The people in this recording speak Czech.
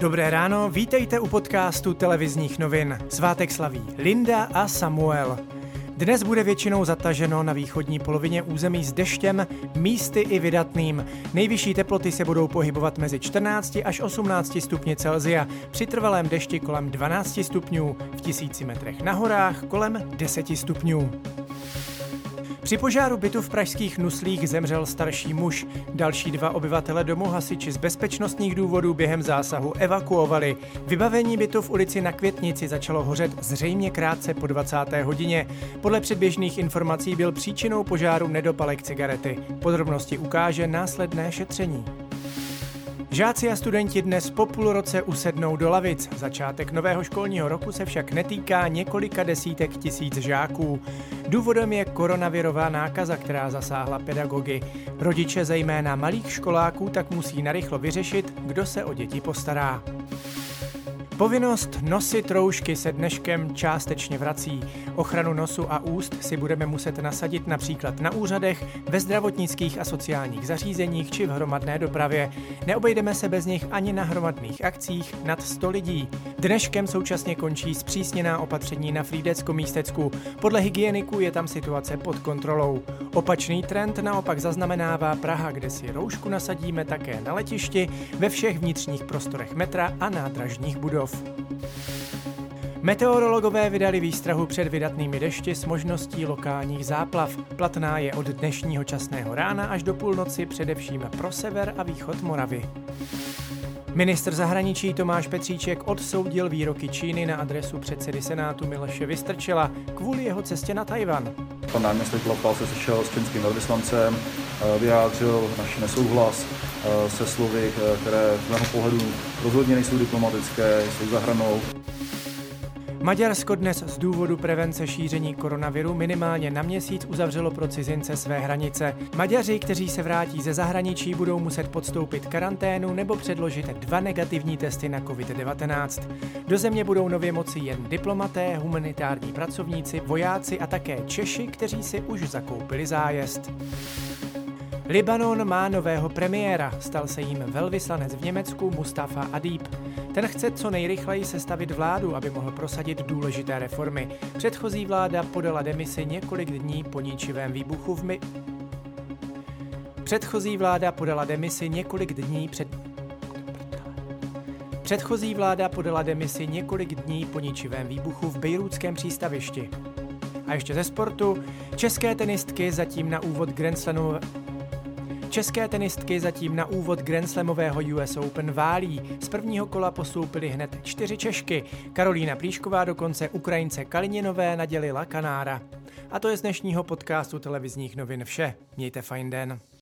Dobré ráno, vítejte u podcastu televizních novin. Svátek slaví Linda a Samuel. Dnes bude většinou zataženo na východní polovině území s deštěm, místy i vydatným. Nejvyšší teploty se budou pohybovat mezi 14 až 18 stupni Celzia, při trvalém dešti kolem 12 stupňů, v tisíci metrech na horách kolem 10 stupňů. Při požáru bytu v pražských Nuslích zemřel starší muž. Další dva obyvatele domu hasiči z bezpečnostních důvodů během zásahu evakuovali. Vybavení bytu v ulici na Květnici začalo hořet zřejmě krátce po 20. hodině. Podle předběžných informací byl příčinou požáru nedopalek cigarety. Podrobnosti ukáže následné šetření. Žáci a studenti dnes po půl roce usednou do lavic. Začátek nového školního roku se však netýká několika desítek tisíc žáků. Důvodem je koronavirová nákaza, která zasáhla pedagogy. Rodiče zejména malých školáků tak musí narychlo vyřešit, kdo se o děti postará. Povinnost nosit roušky se dneškem částečně vrací. Ochranu nosu a úst si budeme muset nasadit například na úřadech, ve zdravotnických a sociálních zařízeních či v hromadné dopravě. Neobejdeme se bez nich ani na hromadných akcích nad 100 lidí. Dneškem současně končí zpřísněná opatření na Frýdecko-místecku. Podle hygieniků je tam situace pod kontrolou. Opačný trend naopak zaznamenává Praha, kde si roušku nasadíme také na letišti, ve všech vnitřních prostorech metra a nádražních budov. Meteorologové vydali výstrahu před vydatnými dešti s možností lokálních záplav. Platná je od dnešního časného rána až do půlnoci především pro sever a východ Moravy. Ministr zahraničí Tomáš Petříček odsoudil výroky Číny na adresu předsedy Senátu Miloše Vystrčila kvůli jeho cestě na Tajvan. Pan náměstek Lapal se sešel s čínským velvyslancem, vyjádřil náš nesouhlas se slovy, které z mého pohledu rozhodně nejsou diplomatické, jsou za hranou. Maďarsko dnes z důvodu prevence šíření koronaviru minimálně na měsíc uzavřelo pro cizince své hranice. Maďaři, kteří se vrátí ze zahraničí, budou muset podstoupit karanténu nebo předložit dva negativní testy na COVID-19. Do země budou nově moci jen diplomaté, humanitární pracovníci, vojáci a také Češi, kteří si už zakoupili zájezd. Libanon má nového premiéra, stal se jím velvyslanec v Německu Mustafa Adib. Ten chce co nejrychleji sestavit vládu, aby mohl prosadit důležité reformy. Předchozí vláda podala demisi několik dní po ničivém výbuchu v my... Předchozí vláda podala demisi několik dní před... Předchozí vláda podala demisi několik dní po ničivém výbuchu v bejrútském přístavišti. A ještě ze sportu. České tenistky zatím na úvod Grand Slamu České tenistky zatím na úvod Grand Slamového US Open válí. Z prvního kola postoupily hned čtyři Češky. Karolína Plíšková dokonce Ukrajince Kalininové nadělila Kanára. A to je z dnešního podcastu televizních novin vše. Mějte fajn den.